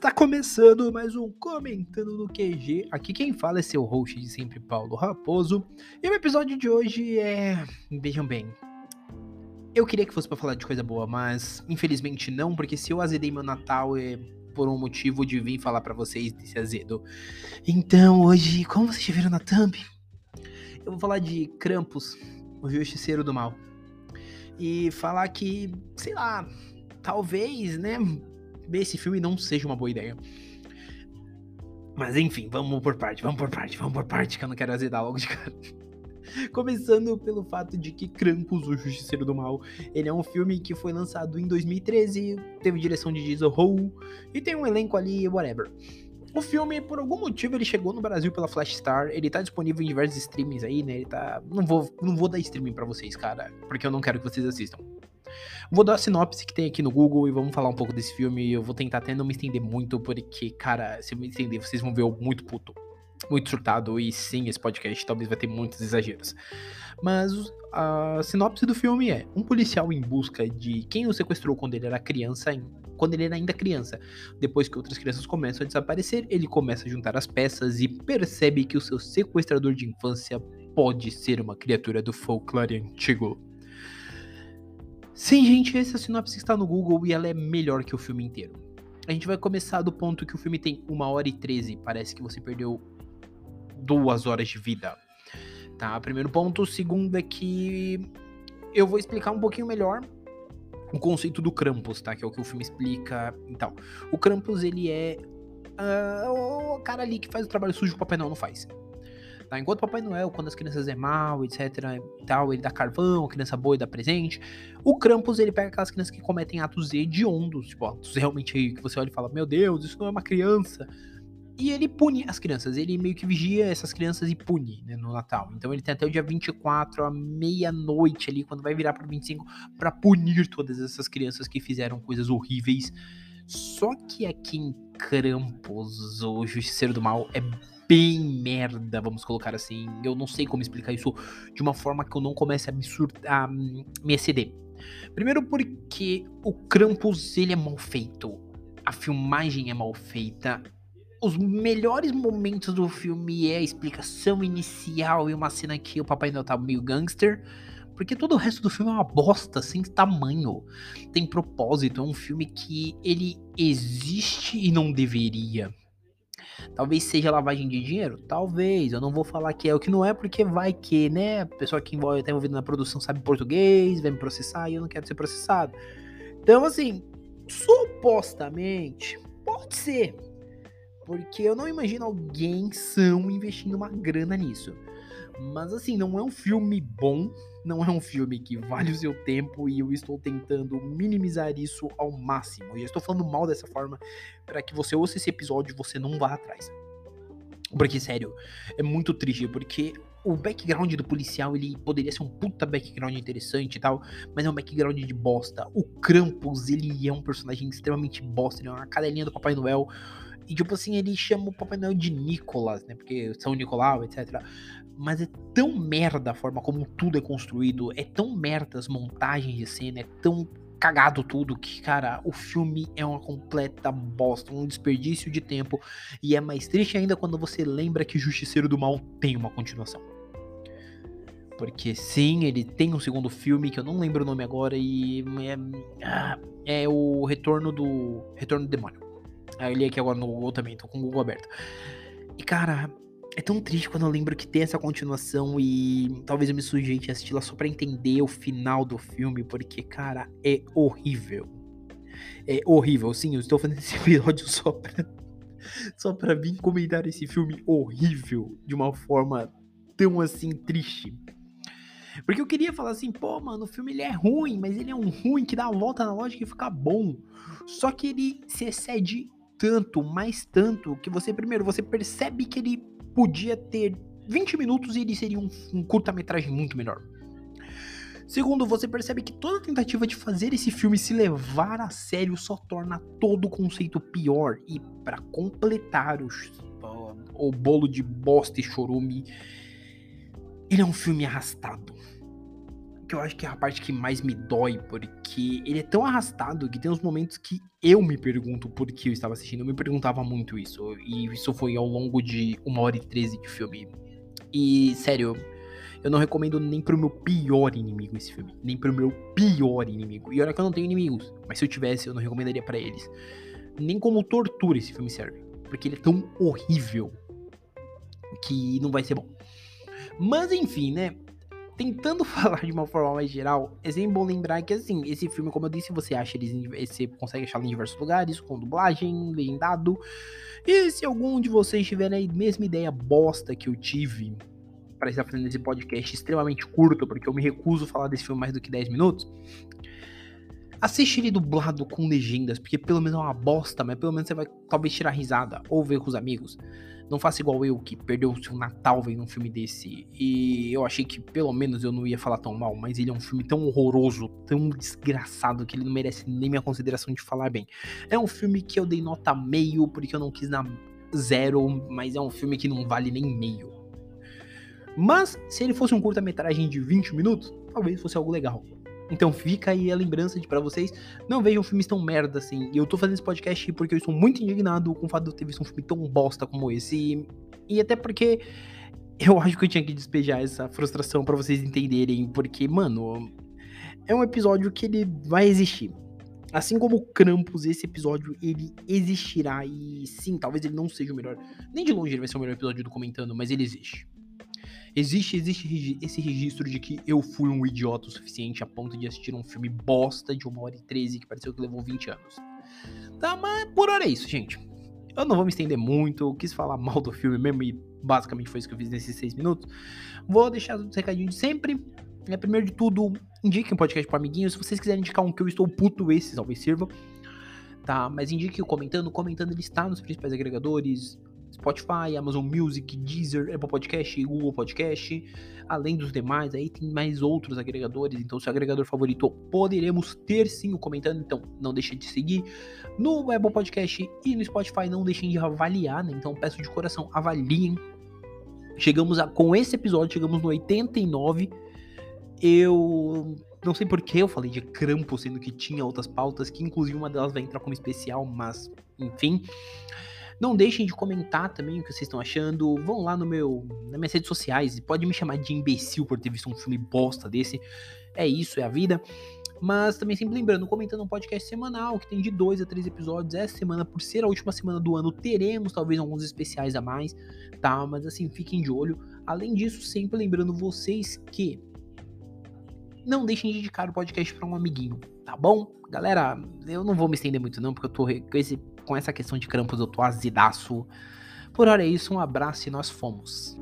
Está começando mais um Comentando no QG. Aqui quem fala é seu host de sempre, Paulo Raposo. E o episódio de hoje é. Vejam bem. Eu queria que fosse para falar de coisa boa, mas infelizmente não, porque se eu azedei meu Natal é por um motivo de vir falar para vocês desse azedo. Então hoje, como vocês viram na thumb, eu vou falar de Krampus, o justiceiro do mal. E falar que, sei lá, talvez, né, ver esse filme não seja uma boa ideia. Mas enfim, vamos por parte, vamos por parte, vamos por parte, que eu não quero azedar logo de cara. Começando pelo fato de que Krampus, o Justiceiro do Mal, ele é um filme que foi lançado em 2013, teve direção de Jason Ho e tem um elenco ali, whatever. O filme, por algum motivo, ele chegou no Brasil pela Flash Star. Ele tá disponível em diversos streamings aí, né? Ele tá. Não vou, não vou dar streaming para vocês, cara. Porque eu não quero que vocês assistam. Vou dar a sinopse que tem aqui no Google e vamos falar um pouco desse filme. Eu vou tentar até não me estender muito, porque, cara, se eu me estender, vocês vão ver eu muito puto. Muito surtado. E sim, esse podcast talvez vai ter muitos exageros. Mas a sinopse do filme é: um policial em busca de quem o sequestrou quando ele era criança, quando ele era ainda criança. Depois que outras crianças começam a desaparecer, ele começa a juntar as peças e percebe que o seu sequestrador de infância pode ser uma criatura do folclore antigo. Sim, gente, essa sinopse está no Google e ela é melhor que o filme inteiro. A gente vai começar do ponto que o filme tem 1 hora e 13. Parece que você perdeu duas horas de vida. Tá? Primeiro ponto. O segundo é que eu vou explicar um pouquinho melhor o conceito do Krampus, tá? Que é o que o filme explica Então, O Krampus, ele é uh, o cara ali que faz o trabalho sujo que o Papai Noel não faz. Tá? Enquanto Papai Noel, quando as crianças é mal, etc tal, ele dá carvão, a criança boa e dá presente. O Krampus, ele pega aquelas crianças que cometem atos hediondos, tipo, atos realmente que você olha e fala, meu Deus, isso não é uma criança. E ele pune as crianças, ele meio que vigia essas crianças e pune né, no Natal. Então ele tem até o dia 24, à meia-noite ali, quando vai virar para 25, para punir todas essas crianças que fizeram coisas horríveis. Só que aqui em Krampus, o Justiceiro do Mal é bem merda, vamos colocar assim. Eu não sei como explicar isso de uma forma que eu não comece a me, a me exceder. Primeiro porque o Krampus ele é mal feito. A filmagem é mal feita. Os melhores momentos do filme é a explicação inicial e uma cena que o Papai Noel tá meio gangster. Porque todo o resto do filme é uma bosta, sem tamanho. Tem propósito, é um filme que ele existe e não deveria. Talvez seja lavagem de dinheiro? Talvez. Eu não vou falar que é o que não é, porque vai que, né? A pessoa que envolve, tá envolvida na produção sabe português, vai me processar e eu não quero ser processado. Então, assim, supostamente, pode ser. Porque eu não imagino alguém são investindo uma grana nisso. Mas assim, não é um filme bom, não é um filme que vale o seu tempo e eu estou tentando minimizar isso ao máximo. E eu estou falando mal dessa forma para que você ouça esse episódio e você não vá atrás. Porque, sério, é muito triste, porque o background do policial, ele poderia ser um puta background interessante e tal, mas é um background de bosta. O Krampus, ele é um personagem extremamente bosta, ele é uma cadelinha do Papai Noel. E, tipo assim, ele chama o Papai Noel de Nicolas, né? Porque São Nicolau, etc mas é tão merda a forma como tudo é construído, é tão merda as montagens de cena, é tão cagado tudo que, cara, o filme é uma completa bosta, um desperdício de tempo. E é mais triste ainda quando você lembra que Justiceiro do Mal tem uma continuação. Porque sim, ele tem um segundo filme que eu não lembro o nome agora e é, é o Retorno do Retorno do Demônio. Aí ele aqui agora no Google também, tô com o Google aberto. E cara, é tão triste quando eu lembro que tem essa continuação e talvez eu me sujeite a assisti-la só pra entender o final do filme, porque, cara, é horrível. É horrível. Sim, eu estou fazendo esse episódio só pra, só pra vir comentar esse filme horrível de uma forma tão assim triste. Porque eu queria falar assim, pô, mano, o filme ele é ruim, mas ele é um ruim que dá a volta na lógica e fica bom. Só que ele se excede tanto, mais tanto, que você, primeiro, você percebe que ele podia ter 20 minutos e ele seria um, um curta-metragem muito melhor. Segundo, você percebe que toda tentativa de fazer esse filme se levar a sério só torna todo o conceito pior. E para completar os, o bolo de bosta e chorume, ele é um filme arrastado. Que eu acho que é a parte que mais me dói, porque ele é tão arrastado que tem uns momentos que eu me pergunto por que eu estava assistindo. Eu me perguntava muito isso. E isso foi ao longo de uma hora e treze de filme. E, sério, eu não recomendo nem pro meu pior inimigo esse filme. Nem pro meu pior inimigo. E olha que eu não tenho inimigos. Mas se eu tivesse, eu não recomendaria para eles. Nem como tortura esse filme serve. Porque ele é tão horrível que não vai ser bom. Mas enfim, né? Tentando falar de uma forma mais geral, é sempre bom lembrar que, assim, esse filme, como eu disse, você acha ele, você consegue achar ele em diversos lugares, com dublagem, legendado. E se algum de vocês tiver a mesma ideia bosta que eu tive para estar fazendo esse podcast extremamente curto, porque eu me recuso a falar desse filme mais do que 10 minutos, assiste ele dublado com legendas, porque pelo menos é uma bosta, mas pelo menos você vai talvez tirar risada ou ver com os amigos. Não faça igual eu, que perdeu o seu Natal vendo um filme desse. E eu achei que pelo menos eu não ia falar tão mal, mas ele é um filme tão horroroso, tão desgraçado, que ele não merece nem minha consideração de falar bem. É um filme que eu dei nota meio, porque eu não quis dar zero, mas é um filme que não vale nem meio. Mas, se ele fosse um curta-metragem de 20 minutos, talvez fosse algo legal. Então fica aí a lembrança de para vocês, não vejam filmes tão merda assim. E eu tô fazendo esse podcast porque eu estou muito indignado com o fato de eu ter visto um filme tão bosta como esse. E, e até porque eu acho que eu tinha que despejar essa frustração para vocês entenderem, porque, mano, é um episódio que ele vai existir. Assim como o Krampus, esse episódio ele existirá e sim, talvez ele não seja o melhor. Nem de longe ele vai ser o melhor episódio do comentando, mas ele existe. Existe, existe esse registro de que eu fui um idiota o suficiente a ponto de assistir um filme bosta de uma hora e 13 que pareceu que levou 20 anos. Tá, mas por hora é isso, gente. Eu não vou me estender muito, eu quis falar mal do filme mesmo e basicamente foi isso que eu fiz nesses 6 minutos. Vou deixar os recadinhos de sempre. É, primeiro de tudo, indique um podcast para amiguinhos. Se vocês quiserem indicar um que eu estou puto, esse talvez sirva. Tá, mas indique o comentando. Comentando ele está nos principais agregadores. Spotify, Amazon Music, Deezer, Apple Podcast, Google Podcast, além dos demais, aí tem mais outros agregadores, então seu agregador favorito poderemos ter sim o comentando, então não deixe de seguir no Apple Podcast e no Spotify, não deixem de avaliar, né? Então peço de coração, avaliem. Chegamos a, com esse episódio, chegamos no 89. Eu não sei por que eu falei de Crampo, sendo que tinha outras pautas, que inclusive uma delas vai entrar como especial, mas enfim. Não deixem de comentar também o que vocês estão achando. Vão lá no meu, nas minhas redes sociais. Pode me chamar de imbecil por ter visto um filme bosta desse. É isso, é a vida. Mas também sempre lembrando, comentando um podcast semanal, que tem de dois a três episódios. Essa semana, por ser a última semana do ano, teremos talvez alguns especiais a mais, tá? Mas assim, fiquem de olho. Além disso, sempre lembrando vocês que não deixem de indicar o podcast para um amiguinho, tá bom? Galera, eu não vou me estender muito não, porque eu tô com esse com essa questão de Krampus eu tô azidaço. Por hora é isso, um abraço e nós fomos.